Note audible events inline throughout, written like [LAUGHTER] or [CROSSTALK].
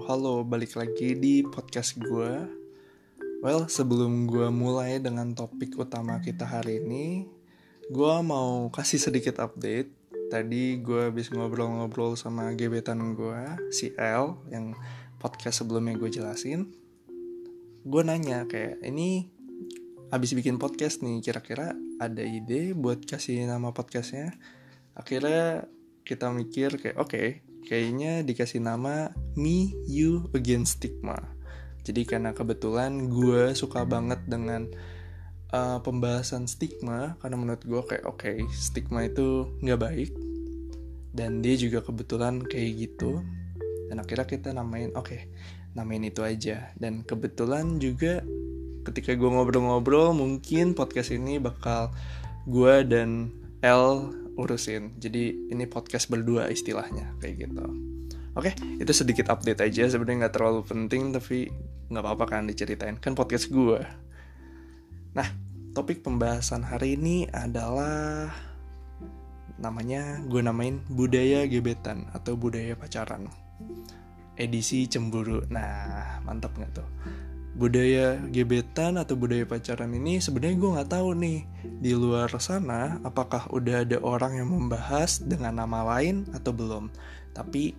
halo, balik lagi di podcast gue. Well, sebelum gue mulai dengan topik utama kita hari ini, gue mau kasih sedikit update. Tadi gue habis ngobrol-ngobrol sama gebetan gue, si L, yang podcast sebelumnya gue jelasin. Gue nanya kayak, ini habis bikin podcast nih, kira-kira ada ide buat kasih nama podcastnya? Akhirnya kita mikir kayak, oke, okay, kayaknya dikasih nama Me You Against Stigma. Jadi karena kebetulan gue suka banget dengan uh, pembahasan stigma karena menurut gue kayak oke okay, stigma itu nggak baik dan dia juga kebetulan kayak gitu dan akhirnya kita namain oke okay, namain itu aja dan kebetulan juga ketika gue ngobrol-ngobrol mungkin podcast ini bakal gue dan L urusin. Jadi ini podcast berdua istilahnya kayak gitu. Oke, itu sedikit update aja. Sebenarnya nggak terlalu penting tapi nggak apa-apa kan diceritain. Kan podcast gue. Nah, topik pembahasan hari ini adalah namanya gue namain budaya gebetan atau budaya pacaran. Edisi cemburu. Nah, mantap nggak tuh? budaya gebetan atau budaya pacaran ini sebenarnya gue nggak tahu nih di luar sana apakah udah ada orang yang membahas dengan nama lain atau belum tapi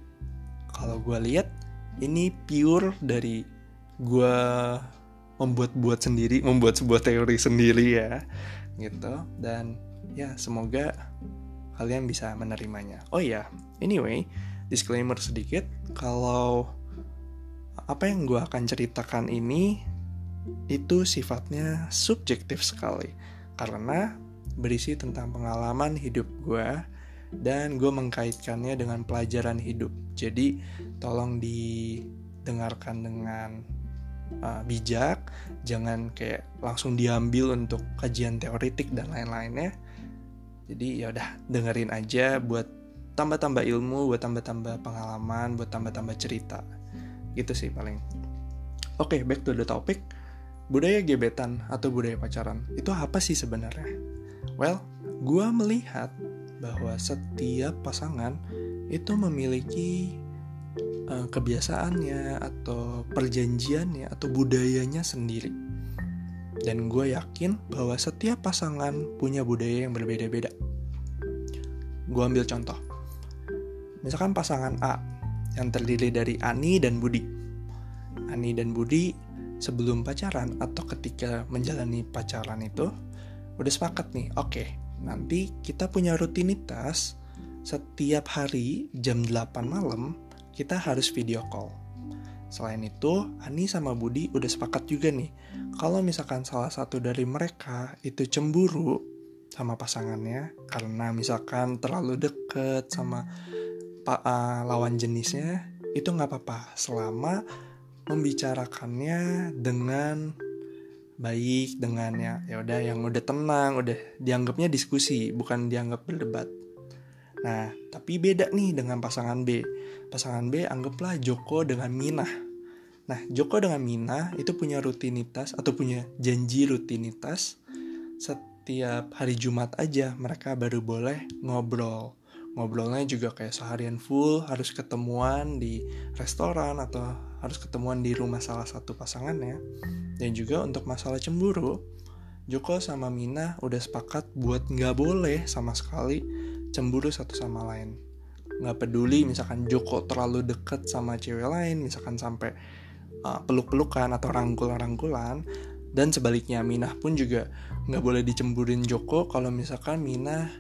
kalau gue lihat ini pure dari gue membuat-buat sendiri membuat sebuah teori sendiri ya gitu. Dan ya semoga kalian bisa menerimanya. Oh ya anyway disclaimer sedikit. Kalau apa yang gue akan ceritakan ini itu sifatnya subjektif sekali. Karena berisi tentang pengalaman hidup gue dan gue mengkaitkannya dengan pelajaran hidup. Jadi tolong didengarkan dengan uh, bijak, jangan kayak langsung diambil untuk kajian teoritik dan lain-lainnya. Jadi ya udah dengerin aja buat tambah-tambah ilmu, buat tambah-tambah pengalaman, buat tambah-tambah cerita. Gitu sih paling. Oke okay, back to the topic. Budaya gebetan atau budaya pacaran itu apa sih sebenarnya? Well gue melihat bahwa setiap pasangan itu memiliki uh, kebiasaannya atau perjanjiannya atau budayanya sendiri. Dan gue yakin bahwa setiap pasangan punya budaya yang berbeda-beda. Gue ambil contoh. Misalkan pasangan A yang terdiri dari Ani dan Budi. Ani dan Budi sebelum pacaran atau ketika menjalani pacaran itu udah sepakat nih, oke, okay, nanti kita punya rutinitas setiap hari jam 8 malam kita harus video call. Selain itu, Ani sama Budi udah sepakat juga nih, kalau misalkan salah satu dari mereka itu cemburu sama pasangannya karena misalkan terlalu deket sama uh, lawan jenisnya itu nggak apa-apa selama membicarakannya dengan baik dengan ya ya udah yang udah tenang udah dianggapnya diskusi bukan dianggap berdebat. Nah tapi beda nih dengan pasangan B. Pasangan B anggaplah Joko dengan Minah. Nah Joko dengan Minah itu punya rutinitas atau punya janji rutinitas setiap hari Jumat aja mereka baru boleh ngobrol ngobrolnya juga kayak seharian full harus ketemuan di restoran atau harus ketemuan di rumah salah satu pasangannya. Dan juga untuk masalah cemburu Joko sama Mina udah sepakat buat nggak boleh sama sekali cemburu satu sama lain. Nggak peduli misalkan Joko terlalu deket sama cewek lain misalkan sampai uh, peluk-pelukan atau rangkul-rangkulan. Dan sebaliknya Minah pun juga nggak boleh dicemburin Joko kalau misalkan Minah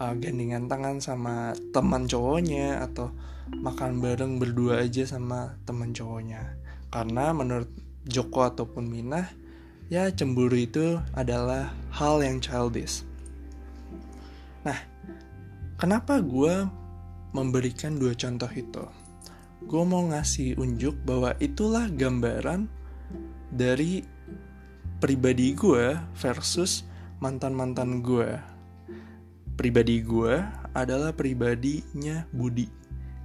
uh, gandengan tangan sama teman cowoknya atau makan bareng berdua aja sama teman cowoknya. Karena menurut Joko ataupun Minah ya cemburu itu adalah hal yang childish. Nah kenapa gue memberikan dua contoh itu? Gue mau ngasih unjuk bahwa itulah gambaran dari pribadi gue versus mantan-mantan gue pribadi gue adalah pribadinya Budi.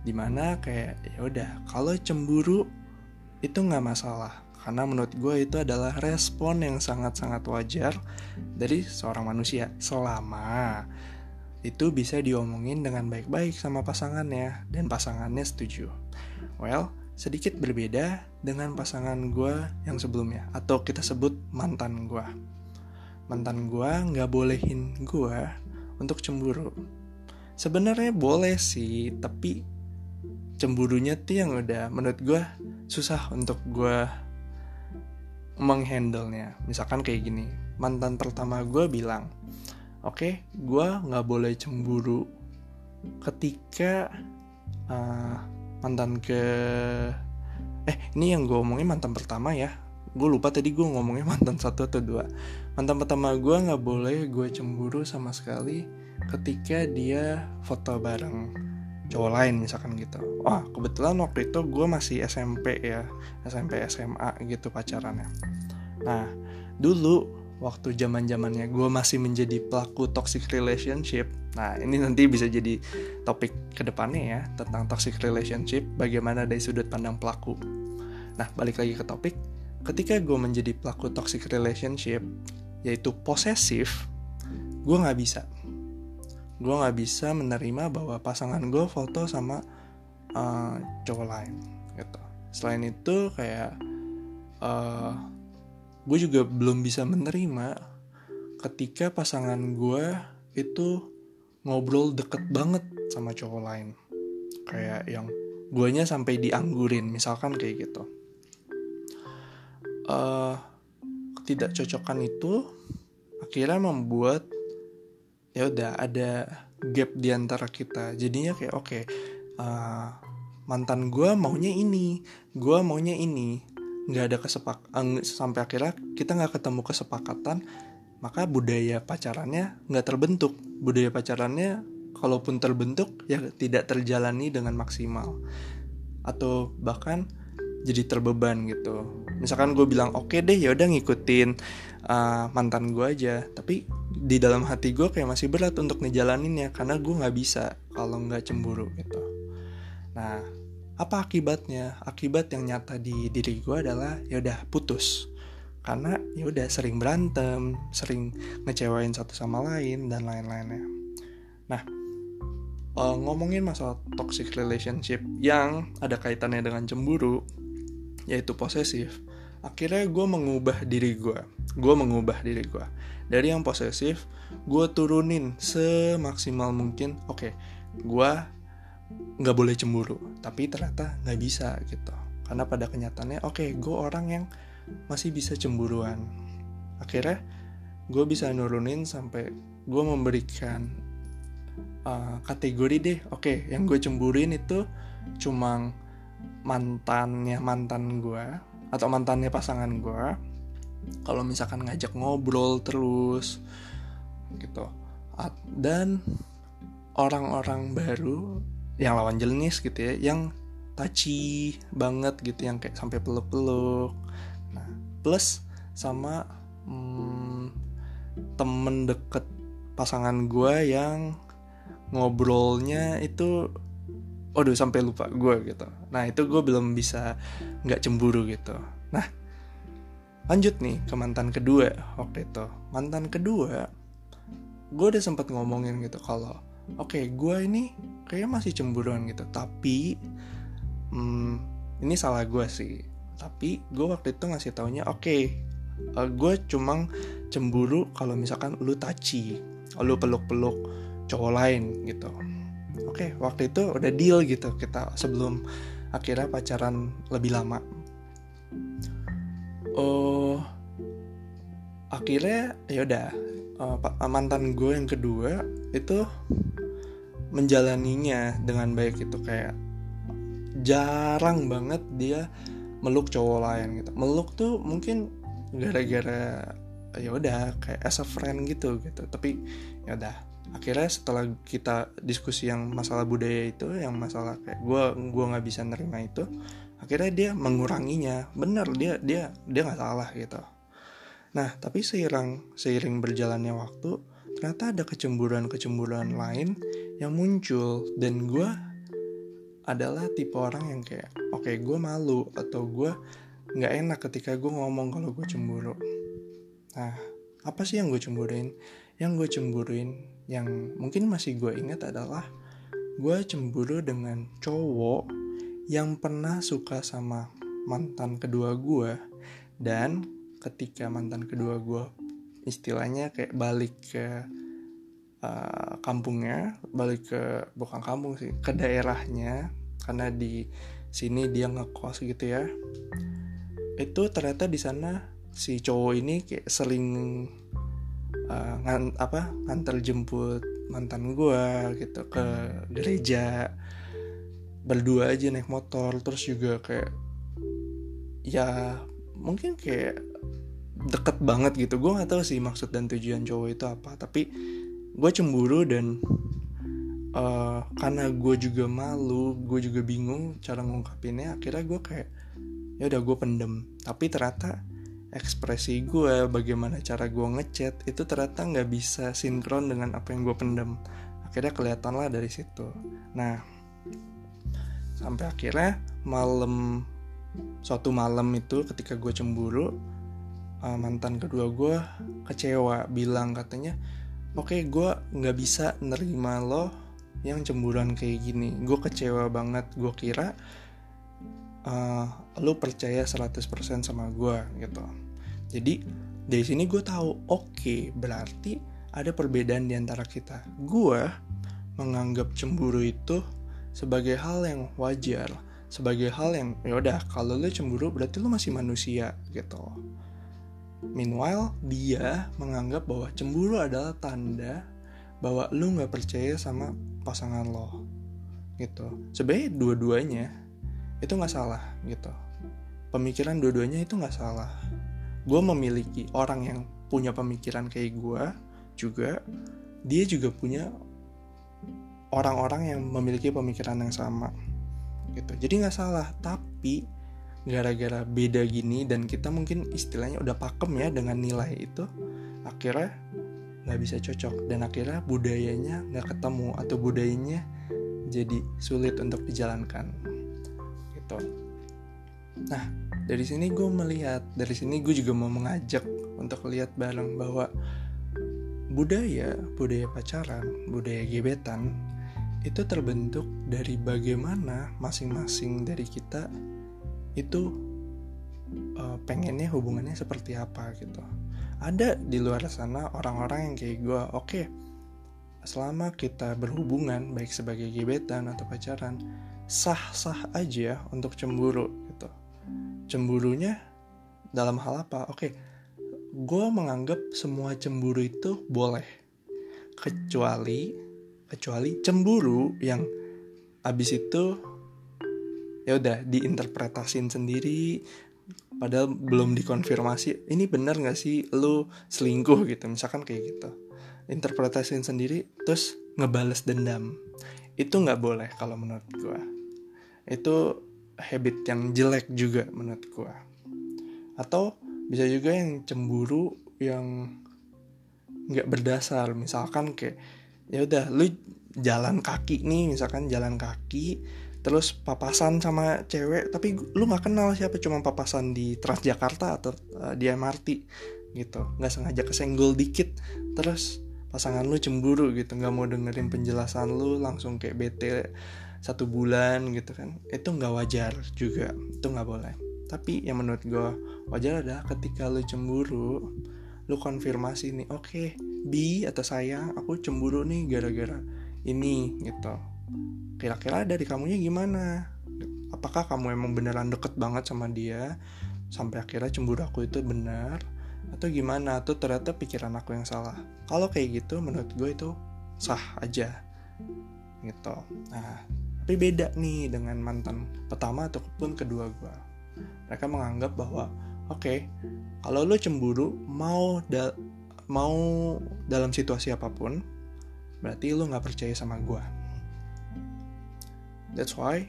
Di mana kayak ya udah kalau cemburu itu nggak masalah. Karena menurut gue itu adalah respon yang sangat-sangat wajar dari seorang manusia. Selama itu bisa diomongin dengan baik-baik sama pasangannya dan pasangannya setuju. Well, sedikit berbeda dengan pasangan gue yang sebelumnya atau kita sebut mantan gue mantan gue nggak bolehin gue untuk cemburu. Sebenarnya boleh sih tapi cemburunya tuh yang udah menurut gue susah untuk gue menghandle nya misalkan kayak gini mantan pertama gue bilang oke okay, gue nggak boleh cemburu ketika uh, mantan ke eh ini yang gue omongin mantan pertama ya gue lupa tadi gue ngomongnya [LAUGHS] mantan satu atau dua. Mantan pertama gue nggak boleh gue cemburu sama sekali ketika dia foto bareng cowok lain misalkan gitu. Wah kebetulan waktu itu gue masih SMP ya SMP SMA gitu pacarannya. Nah dulu waktu zaman zamannya gue masih menjadi pelaku toxic relationship. Nah ini nanti bisa jadi topik ke depannya ya tentang toxic relationship bagaimana dari sudut pandang pelaku. Nah balik lagi ke topik ketika gue menjadi pelaku toxic relationship yaitu posesif gue nggak bisa. Gue nggak bisa menerima bahwa pasangan gue foto sama uh, cowok lain gitu. Selain itu kayak uh, eh, gue juga belum bisa menerima ketika pasangan gue itu ngobrol deket banget sama cowok lain. Kayak yang guanya sampai dianggurin misalkan kayak gitu uh, ketidakcocokan itu akhirnya membuat ya udah ada gap di antara kita. Jadinya kayak oke okay, uh, eh, mantan gue maunya ini gue maunya ini. Nggak ada kesepak uh, sampai akhirnya kita nggak ketemu kesepakatan maka budaya pacarannya nggak terbentuk. Budaya pacarannya kalaupun terbentuk ya tidak terjalani dengan maksimal. Atau bahkan jadi terbeban gitu. Misalkan gue bilang oke okay deh ya udah ngikutin uh, mantan gue aja. Tapi di dalam hati gue kayak masih berat untuk ngejalaninnya karena gue nggak bisa kalau nggak cemburu gitu. Nah apa akibatnya? Akibat yang nyata di diri gue adalah ya udah putus. Karena ya udah sering berantem sering ngecewain satu sama lain dan lain-lainnya. Nah uh, ngomongin masalah toxic relationship yang ada kaitannya dengan cemburu yaitu posesif. Akhirnya gue mengubah diri gue gue mengubah diri gue dari yang posesif gue turunin semaksimal mungkin oke okay, gue nggak boleh cemburu tapi ternyata nggak bisa gitu. Karena pada kenyataannya oke okay, gue orang yang masih bisa cemburuan. Akhirnya gue bisa nurunin sampai gue memberikan uh, kategori deh oke okay, yang gue cemburuin itu cuma mantannya mantan gue atau mantannya pasangan gue kalau misalkan ngajak ngobrol terus gitu. Dan orang-orang baru yang lawan jenis gitu ya yang taci banget gitu yang kayak sampai peluk-peluk. Nah plus sama hmm, temen deket pasangan gue yang ngobrolnya itu Waduh sampai lupa gue gitu. Nah itu gue belum bisa nggak cemburu gitu. Nah lanjut nih ke mantan kedua waktu itu. Mantan kedua, gue udah sempat ngomongin gitu kalau oke okay, gue ini kayak masih cemburuan gitu. Tapi hmm, ini salah gue sih. Tapi gue waktu itu ngasih taunya oke okay, uh, gue cuma cemburu kalau misalkan lu taci, lu peluk-peluk cowok lain gitu oke okay, waktu itu udah deal gitu kita sebelum akhirnya pacaran lebih lama. Oh akhirnya ya udah uh, mantan gue yang kedua itu menjalaninya dengan baik itu kayak jarang banget dia meluk cowok lain gitu. Meluk tuh mungkin gara-gara ya udah kayak as a friend gitu gitu. Tapi ya udah akhirnya setelah kita diskusi yang masalah budaya itu yang masalah kayak gue gue nggak bisa nerima itu akhirnya dia menguranginya. Bener dia dia dia nggak salah gitu. Nah tapi seiring seiring berjalannya waktu ternyata ada kecemburuan kecemburuan lain yang muncul. Dan gue adalah tipe orang yang kayak oke okay, gue malu atau gue nggak enak ketika gue ngomong kalau gue cemburu. Nah apa sih yang gue cemburuin? Yang gue cemburuin yang mungkin masih gue ingat adalah gue cemburu dengan cowok yang pernah suka sama mantan kedua gue dan ketika mantan kedua gue istilahnya kayak balik ke uh, kampungnya balik ke bukan kampung sih ke daerahnya karena di sini dia ngekos gitu ya itu ternyata di sana si cowok ini kayak sering uh, ngan, apa ngantar jemput mantan gue gitu ke gereja. Berdua aja naik motor terus juga kayak ya mungkin kayak deket banget gitu. Gue nggak tahu sih maksud dan tujuan cowok itu apa tapi gue cemburu dan uh, karena gue juga malu gue juga bingung cara ngungkapinnya akhirnya gue kayak ya udah gue pendem. Tapi ternyata ekspresi gue bagaimana cara gue ngechat itu ternyata nggak bisa sinkron dengan apa yang gue pendem akhirnya kelihatan lah dari situ. Nah sampai akhirnya malam suatu malam itu ketika gue cemburu uh, mantan kedua gue kecewa bilang katanya oke okay, gue nggak bisa nerima lo yang cemburuan kayak gini. Gue kecewa banget. Gue kira uh, lo percaya 100% sama gue gitu jadi dari sini gue tahu oke okay, berarti ada perbedaan di antara kita. Gue menganggap cemburu itu sebagai hal yang wajar sebagai hal yang ya udah kalau lu cemburu berarti lu masih manusia gitu. Meanwhile dia menganggap bahwa cemburu adalah tanda bahwa lu nggak percaya sama pasangan lo gitu. Sebenarnya dua-duanya itu nggak salah gitu. Pemikiran dua-duanya itu nggak salah gue memiliki orang yang punya pemikiran kayak gue juga. Dia juga punya orang-orang yang memiliki pemikiran yang sama gitu. Jadi nggak salah tapi gara-gara beda gini dan kita mungkin istilahnya udah pakem ya dengan nilai itu akhirnya nggak bisa cocok dan akhirnya budayanya nggak ketemu atau budayanya jadi sulit untuk dijalankan gitu nah dari sini gue melihat dari sini gue juga mau mengajak untuk lihat bareng bahwa budaya budaya pacaran budaya gebetan itu terbentuk dari bagaimana masing-masing dari kita itu uh, pengennya hubungannya seperti apa gitu. Ada di luar sana orang-orang yang kayak gue, oke, okay, selama kita berhubungan baik sebagai gebetan atau pacaran, sah-sah aja untuk cemburu. Cemburunya dalam hal apa? Oke, okay, gue menganggap semua cemburu itu boleh, kecuali kecuali cemburu yang abis itu ya udah diinterpretasin sendiri padahal belum dikonfirmasi. Ini bener nggak sih? Lu selingkuh gitu misalkan kayak gitu. Interpretasiin sendiri terus ngebales dendam. Itu nggak boleh kalau menurut gua. Itu habit yang jelek juga menurut gua. Atau bisa juga yang cemburu yang nggak berdasar. Misalkan kayak ya udah lu jalan kaki nih misalkan jalan kaki terus papasan sama cewek tapi lu nggak kenal siapa cuma papasan di Transjakarta atau uh, di MRT gitu. Nggak sengaja kesenggol dikit terus pasangan lu cemburu gitu. Nggak mau dengerin penjelasan lu langsung kayak bete satu bulan gitu kan. Itu nggak wajar juga. Itu nggak boleh. Tapi yang menurut gue wajar adalah ketika lu cemburu lu konfirmasi nih oke okay, bi atau sayang aku cemburu nih gara-gara ini gitu. Kira-kira dari kamunya gimana? Apakah kamu emang beneran deket banget sama dia sampai akhirnya cemburu aku itu benar atau gimana? Atau ternyata pikiran aku yang salah? Kalau kayak gitu menurut gue itu sah aja gitu. Nah tapi beda nih dengan mantan pertama ataupun kedua gue mereka menganggap bahwa oke okay, kalau lo cemburu mau da mau dalam situasi apa pun berarti lo nggak percaya sama gue that's why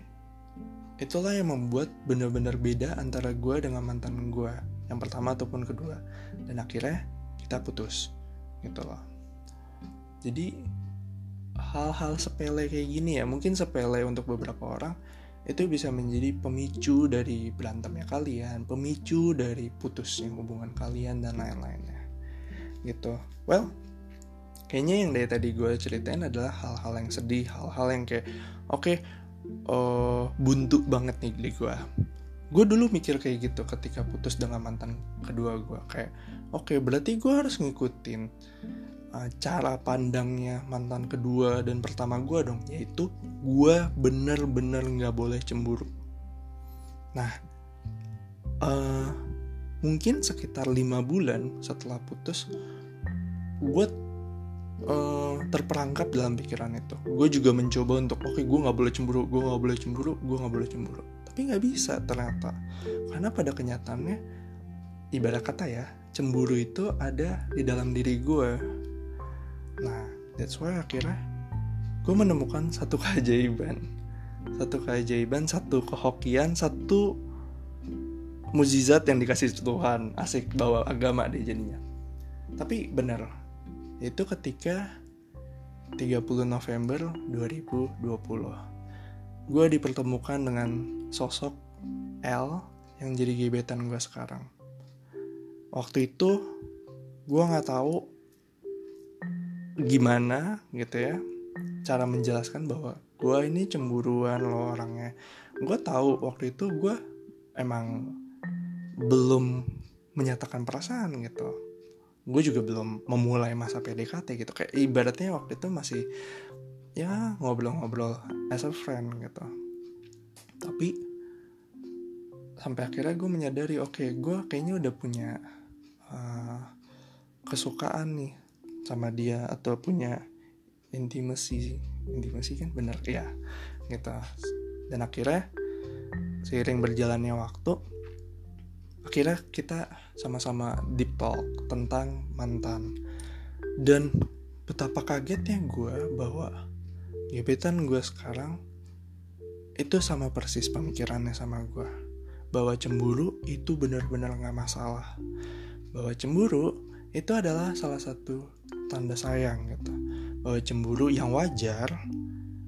itulah yang membuat benar-benar beda antara gue dengan mantan gue yang pertama ataupun kedua. Dan akhirnya kita putus gitu loh. Jadi hal-hal sepele kayak gini ya mungkin sepele untuk beberapa orang itu bisa menjadi pemicu dari berantemnya kalian, pemicu dari putusnya hubungan kalian dan lain-lainnya. Gitu. Well, kayaknya yang dari tadi gue ceritain adalah hal-hal yang sedih, hal-hal yang kayak oke, okay, uh, buntu banget nih di gue gue dulu mikir kayak gitu ketika putus dengan mantan kedua gue kayak oke okay, berarti gue harus ngikutin uh, cara pandangnya mantan kedua dan pertama gue dong yaitu gue bener-bener nggak boleh cemburu. Nah uh, mungkin sekitar lima bulan setelah putus gue uh, terperangkap dalam pikiran itu. Gue juga mencoba untuk oke okay, gue nggak boleh cemburu gue nggak boleh cemburu gue nggak boleh cemburu. Tapi nggak bisa ternyata. Karena pada kenyataannya ibarat kata ya cemburu itu ada di dalam diri gue that's why akhirnya gue menemukan satu [LAUGHS] keajaiban. Satu keajaiban satu kehokian satu mujizat yang dikasih Tuhan. Asik bawa agama deh jadinya. Tapi bener itu ketika 30 November 2020 gue dipertemukan dengan sosok L yang jadi gebetan gue sekarang. Waktu itu gue nggak tahu gimana gitu ya cara menjelaskan bahwa gue ini cemburuan lo orangnya. Gue tahu waktu itu gue emang belum menyatakan perasaan gitu. Gue juga belum memulai masa PDKT gitu. Kayak ibaratnya waktu itu masih ya ngobrol-ngobrol as a friend gitu tapi sampai akhirnya gue menyadari oke okay, gue kayaknya udah punya uh, kesukaan nih sama dia atau punya intimasi intimasi kan bener ya gitu. Dan akhirnya seiring berjalannya waktu akhirnya kita sama-sama deep talk tentang mantan. Dan betapa kagetnya gue bahwa gebetan gue sekarang itu sama persis pemikirannya sama gue bahwa cemburu itu benar-benar gak masalah. Bahwa cemburu itu adalah salah satu tanda sayang gitu. Bahwa cemburu yang wajar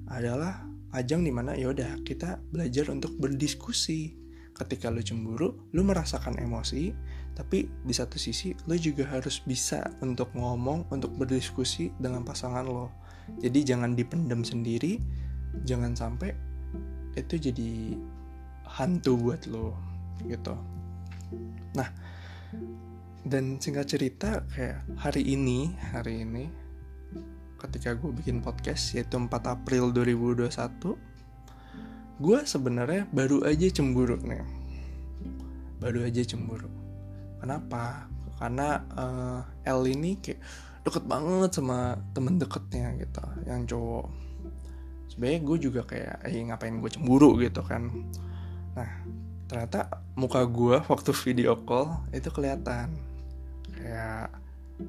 adalah ajang di mana yaudah kita belajar untuk berdiskusi. Ketika lo cemburu lo merasakan emosi tapi di satu sisi lo juga harus bisa untuk ngomong untuk berdiskusi dengan pasangan lo. Jadi jangan dipendam sendiri jangan sampai itu jadi hantu buat lo gitu. Nah dan singkat cerita kayak hari ini hari ini ketika gue bikin podcast yaitu 4 April 2021 gue sebenarnya baru aja cemburu nih. Baru aja cemburu. Kenapa? Karena uh, L ini kayak deket banget sama temen deketnya gitu yang cowok. Sebenarnya gue juga kayak eh ngapain gue cemburu? gitu kan. Nah ternyata muka gue waktu video call itu kelihatan kayak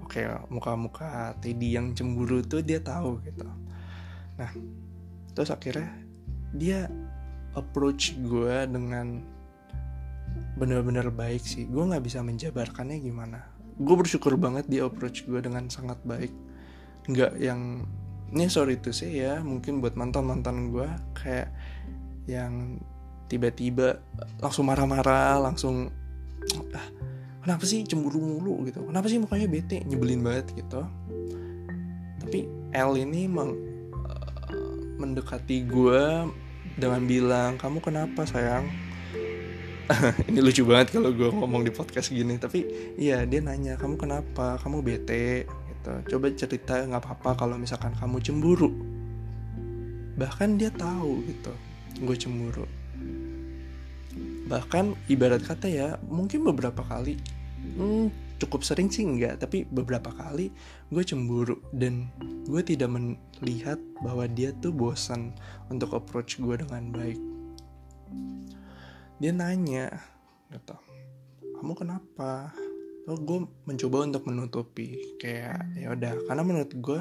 oke okay, muka-muka Teddy yang cemburu tuh dia tahu gitu. Nah terus akhirnya dia approach gue dengan bener-bener baik sih. Gue nggak bisa menjabarkannya gimana. Gue bersyukur banget dia approach gue dengan sangat baik. Nggak yang ini sorry itu sih ya mungkin buat mantan mantan gue kayak yang tiba-tiba langsung marah-marah langsung ah, kenapa sih cemburu mulu gitu? Kenapa sih mukanya bete? Nyebelin banget gitu. Tapi L ini emang uh, mendekati gue dengan bilang kamu kenapa sayang? [LAUGHS] Ini lucu banget kalau gue ngomong di podcast gini tapi iya dia nanya kamu kenapa? Kamu bete? Gitu. Coba cerita nggak apa-apa kalau misalkan kamu cemburu. Bahkan dia tahu gitu gue cemburu. Bahkan ibarat kata ya mungkin beberapa kali hmm, cukup sering sih enggak tapi beberapa kali gue cemburu dan gue tidak melihat bahwa dia tuh bosan untuk approach gue dengan baik. Dia nanya gitu kamu kenapa? Oh gue mencoba untuk menutupi kayak ya udah karena menurut gue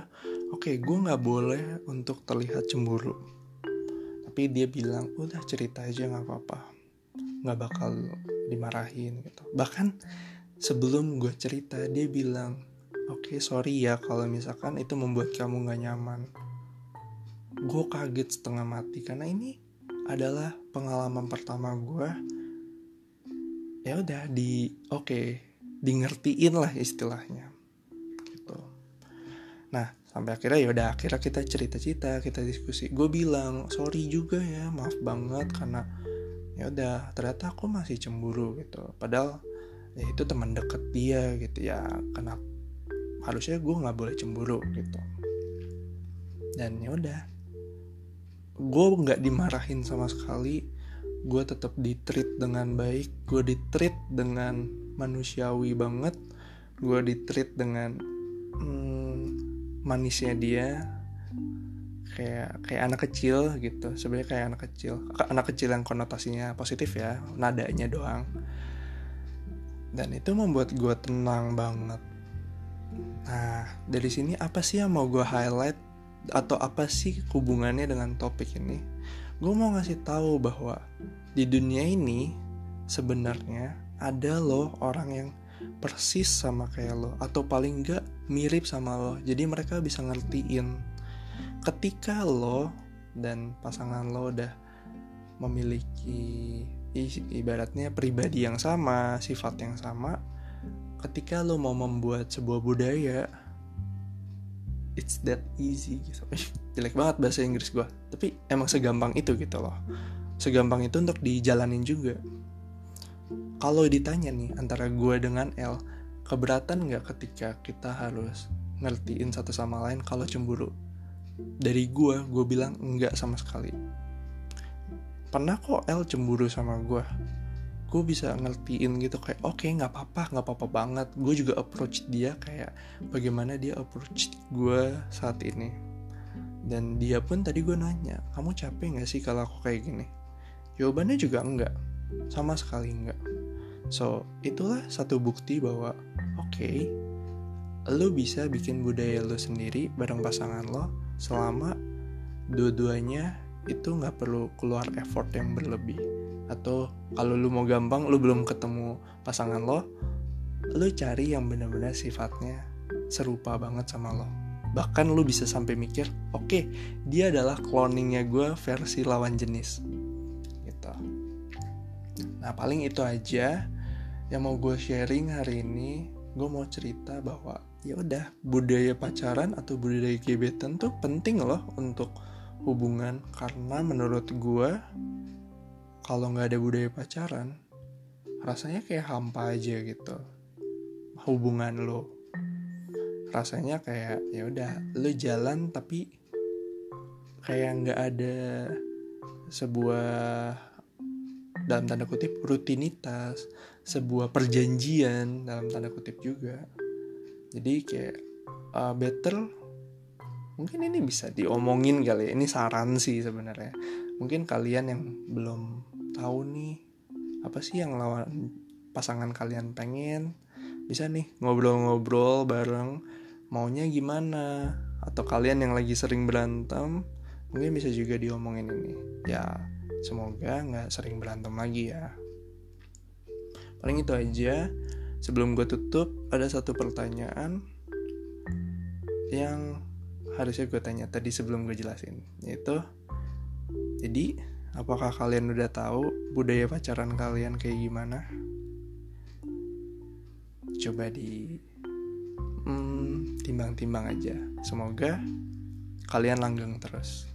oke okay, gue nggak boleh untuk terlihat cemburu. Tapi dia bilang udah cerita aja nggak apa-apa nggak bakal dimarahin gitu. Bahkan sebelum gue cerita dia bilang oke okay, sorry ya kalau misalkan itu membuat kamu nggak nyaman. Gue kaget setengah mati karena ini adalah pengalaman pertama gue ya udah di oke okay, di ngertiin lah istilahnya gitu. Nah sampai akhirnya ya udah akhirnya kita cerita-cerita kita diskusi. Gue bilang sorry juga ya maaf banget karena ya udah ternyata aku masih cemburu gitu. Padahal ya itu teman deket dia gitu ya. Kenapa harusnya gue nggak boleh cemburu gitu. Dan ya udah. Gue nggak dimarahin sama sekali. Gue tetap ditreat dengan baik. Gue ditreat dengan manusiawi banget. Gue ditreat dengan hmm, manisnya dia. Kayak kayak anak kecil gitu. Sebenarnya kayak anak kecil. Anak kecil yang konotasinya positif ya. Nadanya doang dan itu membuat gue tenang banget. Nah dari sini apa sih yang mau gue highlight atau apa sih hubungannya dengan topik ini? Gue mau ngasih tahu bahwa di dunia ini sebenarnya ada loh orang yang persis sama kayak lo atau paling enggak mirip sama lo. Jadi mereka bisa ngertiin ketika lo dan pasangan lo udah memiliki ibaratnya pribadi yang sama sifat yang sama ketika lo mau membuat sebuah budaya it's that easy gitu. [LAUGHS] Jelek banget bahasa Inggris gue tapi emang segampang itu gitu loh. Segampang itu untuk dijalanin juga. Kalau ditanya nih antara gue dengan L keberatan nggak ketika kita harus ngertiin satu sama lain kalau cemburu? Dari gue gue bilang enggak sama sekali pernah kok L cemburu sama gue gue bisa ngertiin gitu kayak oke okay, nggak apa-apa nggak apa-apa banget. Gue juga approach dia kayak bagaimana dia approach gue saat ini? Dan dia pun tadi gue nanya kamu capek nggak sih kalau aku kayak gini? Jawabannya juga enggak sama sekali enggak. So, itulah satu bukti bahwa oke, okay, lo bisa bikin budaya lo sendiri bareng pasangan lo selama dua-duanya itu nggak perlu keluar effort yang berlebih. Atau kalau lo mau gampang, lo belum ketemu pasangan lo, lo cari yang benar-benar sifatnya serupa banget sama lo. Bahkan lo bisa sampai mikir, oke, okay, dia adalah cloningnya gue versi lawan jenis. Gitu. Nah, paling itu aja yang mau gue sharing hari ini gue mau cerita bahwa ya udah budaya pacaran atau budaya gebetan tuh penting loh untuk hubungan. Karena menurut gue kalau nggak ada budaya pacaran rasanya kayak hampa aja gitu. Hubungan lo. Rasanya kayak ya udah lo jalan tapi kayak nggak ada sebuah dalam tanda kutip rutinitas. Sebuah perjanjian dalam tanda kutip juga. Jadi kayak uh, better mungkin ini bisa diomongin kali ya. Ini saran sih sebenarnya. Mungkin kalian yang belum tahu nih apa sih yang lawan pasangan kalian pengen? Bisa nih ngobrol-ngobrol bareng maunya gimana? Atau kalian yang lagi sering berantem mungkin bisa juga diomongin ini. Ya Semoga nggak sering berantem lagi ya. Paling itu aja. Sebelum gue tutup, ada satu pertanyaan yang harusnya gue tanya tadi sebelum gue jelasin. Yaitu, jadi apakah kalian udah tahu budaya pacaran kalian kayak gimana? Coba di hmm, timbang-timbang aja. Semoga kalian langgeng terus.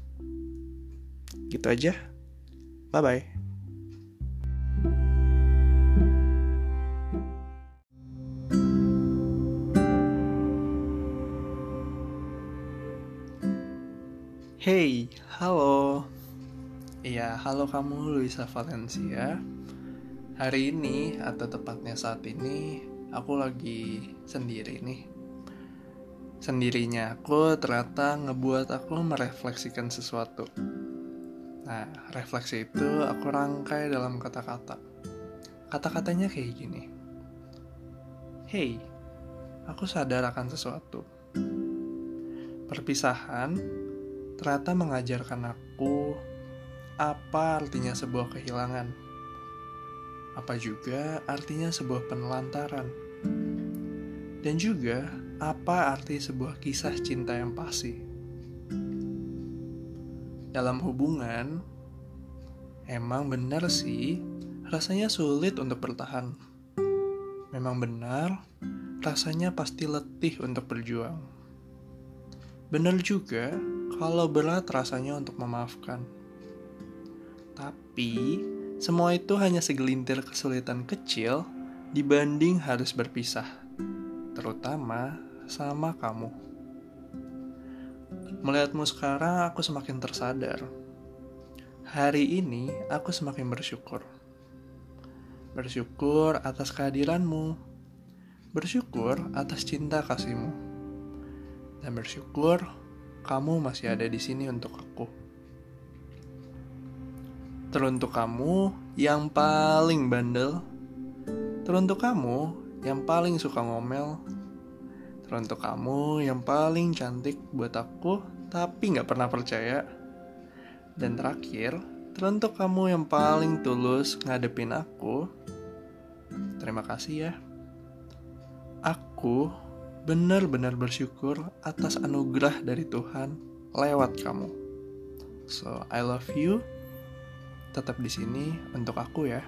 Gitu aja. Bye bye. Hey, halo. Iya, halo kamu Luisa Valencia. Hari ini atau tepatnya saat ini aku lagi sendiri nih. Sendirinya aku ternyata ngebuat aku merefleksikan sesuatu Nah, refleksi itu aku rangkai dalam kata-kata. Kata-katanya kayak gini. Hey, aku sadar akan sesuatu. Perpisahan ternyata mengajarkan aku apa artinya sebuah kehilangan. Apa juga artinya sebuah penelantaran. Dan juga apa arti sebuah kisah cinta yang pasti dalam hubungan, emang benar sih, rasanya sulit untuk bertahan. Memang benar, rasanya pasti letih untuk berjuang. Bener juga kalau berat rasanya untuk memaafkan. Tapi, semua itu hanya segelintir kesulitan kecil dibanding harus berpisah. Terutama sama kamu. Melihatmu sekarang, aku semakin tersadar. Hari ini, aku semakin bersyukur. Bersyukur atas kehadiranmu. Bersyukur atas cinta kasihmu. Dan bersyukur kamu masih ada di sini untuk aku. Teruntuk kamu yang paling bandel. Teruntuk kamu yang paling suka ngomel Teruntuk kamu yang paling cantik buat aku, tapi gak pernah percaya. Dan terakhir, teruntuk kamu yang paling tulus ngadepin aku, terima kasih ya. Aku benar-benar bersyukur atas anugerah dari Tuhan lewat kamu. So, I love you. Tetap di sini untuk aku ya.